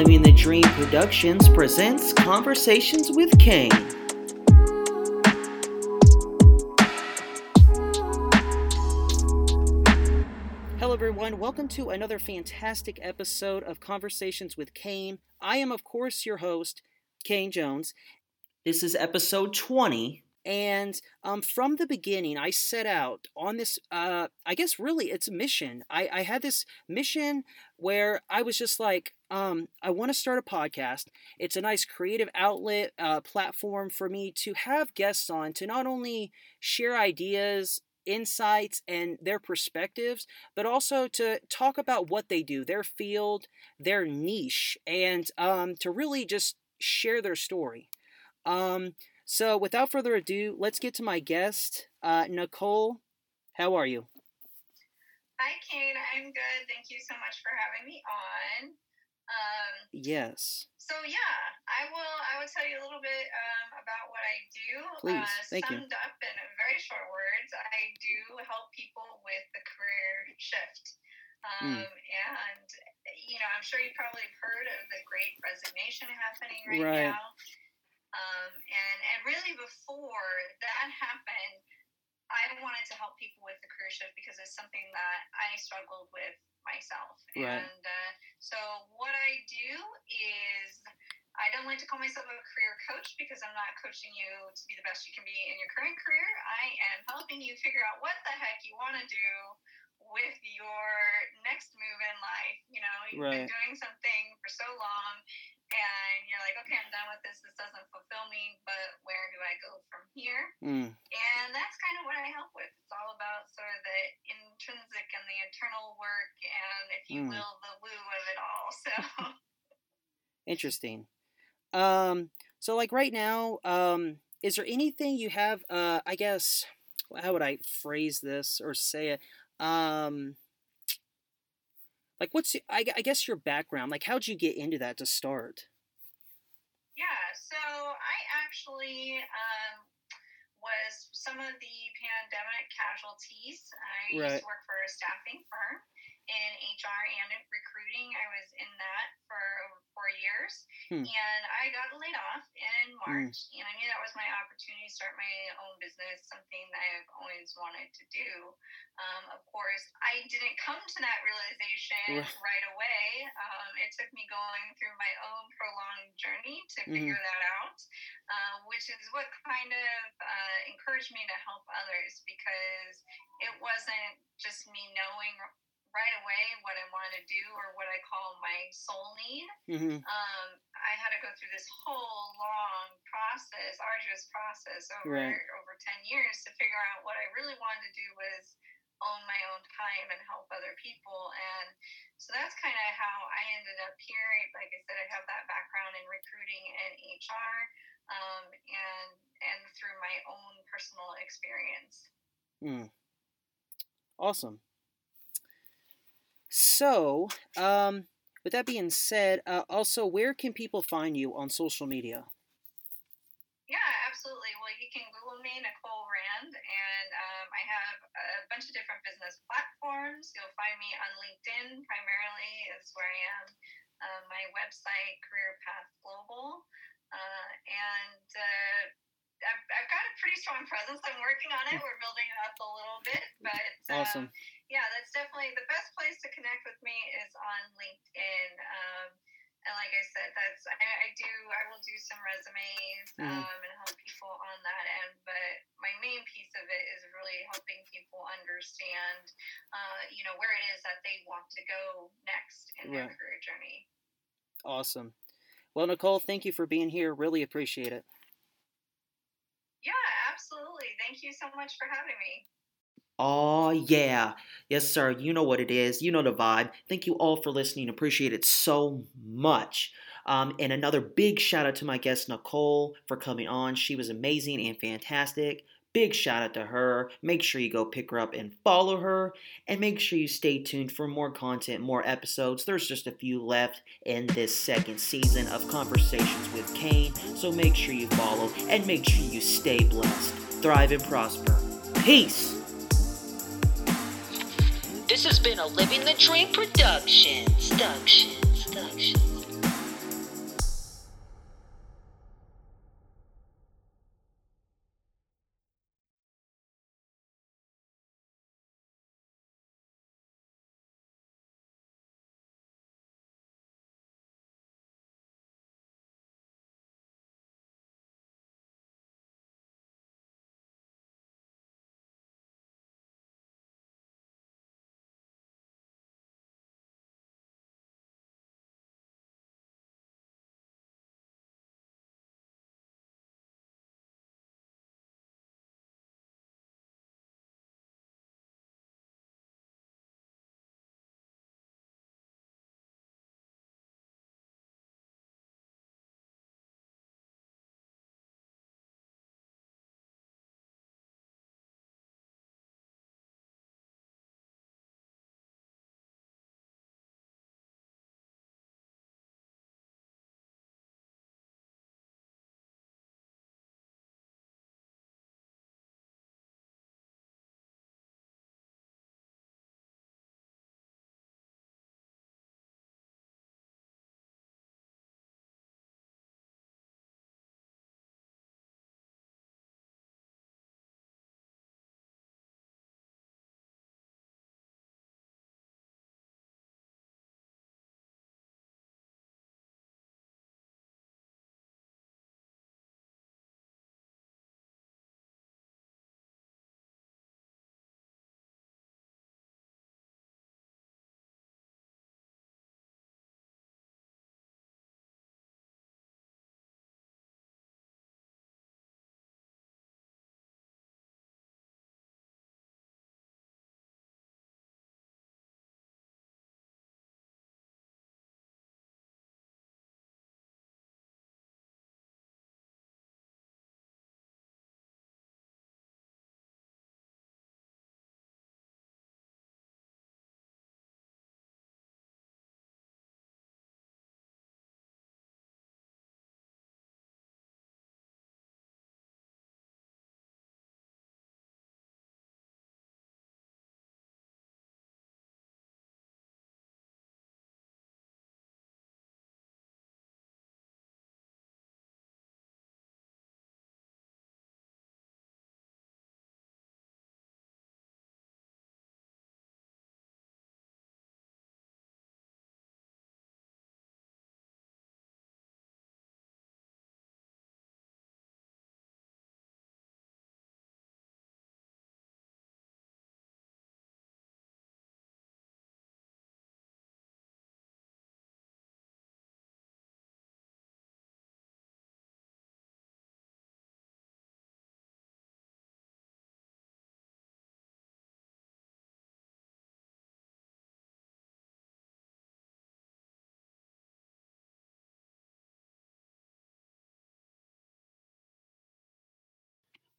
Living the Dream Productions presents Conversations with Kane. Hello, everyone. Welcome to another fantastic episode of Conversations with Kane. I am, of course, your host, Kane Jones. This is episode 20 and um, from the beginning, I set out on this, uh, I guess really it's a mission. I, I had this mission where I was just like, um, I want to start a podcast. It's a nice creative outlet, uh, platform for me to have guests on to not only share ideas, insights, and their perspectives, but also to talk about what they do, their field, their niche, and um, to really just share their story. Um, so, without further ado, let's get to my guest, uh, Nicole. How are you? Hi, Kane. I'm good. Thank you so much for having me on. Um, yes. So yeah, I will. I will tell you a little bit um, about what I do. Please, uh, thank summed you. up in very short words, I do help people with the career shift. Hmm. Um, mm. And you know, I'm sure you probably heard of the Great Resignation happening right, right. now. Um, and, and really, before that happened, I wanted to help people with the career shift because it's something that I struggled with myself. Right. And uh, so, what I do is I don't like to call myself a career coach because I'm not coaching you to be the best you can be in your current career. I am helping you figure out what the heck you want to do with your next move in life. You know, you've right. been doing something for so long and you're like, okay, I'm done with this. This doesn't fulfill me, but where do I go from here? Mm. And that's kind of what I help with. It's all about sort of the intrinsic and the internal work, and if you mm. will, the woo of it all. So interesting. Um, so like right now, um, is there anything you have? Uh, I guess how would I phrase this or say it? Um, like what's I, I guess your background like how'd you get into that to start yeah so i actually um, was some of the pandemic casualties i right. used to work for a staffing firm in hr and in recruiting i was in that for over four years. Hmm. And I got laid off. March, hmm. and I knew that was my opportunity to start my own business, something that I've always wanted to do. Um, of course, I didn't come to that realization right away. Um, it took me going through my own prolonged journey to hmm. figure that out, uh, which is what kind of uh, encouraged me to help others because it wasn't just me knowing right away what I wanted to do or what I call my soul need. Mm-hmm. Um, I had to go through this whole long process, arduous process over right. over ten years to figure out what I really wanted to do was own my own time and help other people. And so that's kind of how I ended up here. Like I said, I have that background in recruiting and HR, um, and and through my own personal experience. Mm. Awesome. So, um, with that being said, uh, also, where can people find you on social media? Yeah, absolutely. Well, you can Google me, Nicole Rand, and um, I have a bunch of different business platforms. You'll find me on LinkedIn primarily, is where I am. Uh, my website, Career Path Global, uh, and uh, I've, I've, got a pretty strong presence. I'm working on it. We're building it up a little bit, but awesome. Do I will do some resumes mm-hmm. um, and help people on that end. But my main piece of it is really helping people understand, uh, you know, where it is that they want to go next in right. their career journey. Awesome. Well, Nicole, thank you for being here. Really appreciate it. Yeah, absolutely. Thank you so much for having me. Oh, yeah. Yes, sir. You know what it is. You know the vibe. Thank you all for listening. Appreciate it so much. Um, and another big shout out to my guest, Nicole, for coming on. She was amazing and fantastic. Big shout out to her. Make sure you go pick her up and follow her. And make sure you stay tuned for more content, more episodes. There's just a few left in this second season of Conversations with Kane. So make sure you follow and make sure you stay blessed, thrive, and prosper. Peace. This has been a Living the Dream production. Production. Production.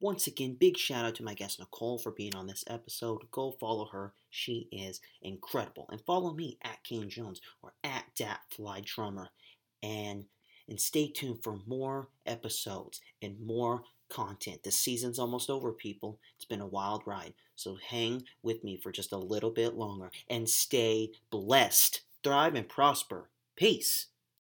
Once again, big shout out to my guest Nicole for being on this episode. Go follow her. She is incredible. And follow me at Kane Jones or at DatFlyDrummer. And and stay tuned for more episodes and more content. The season's almost over, people. It's been a wild ride. So hang with me for just a little bit longer and stay blessed, thrive, and prosper. Peace.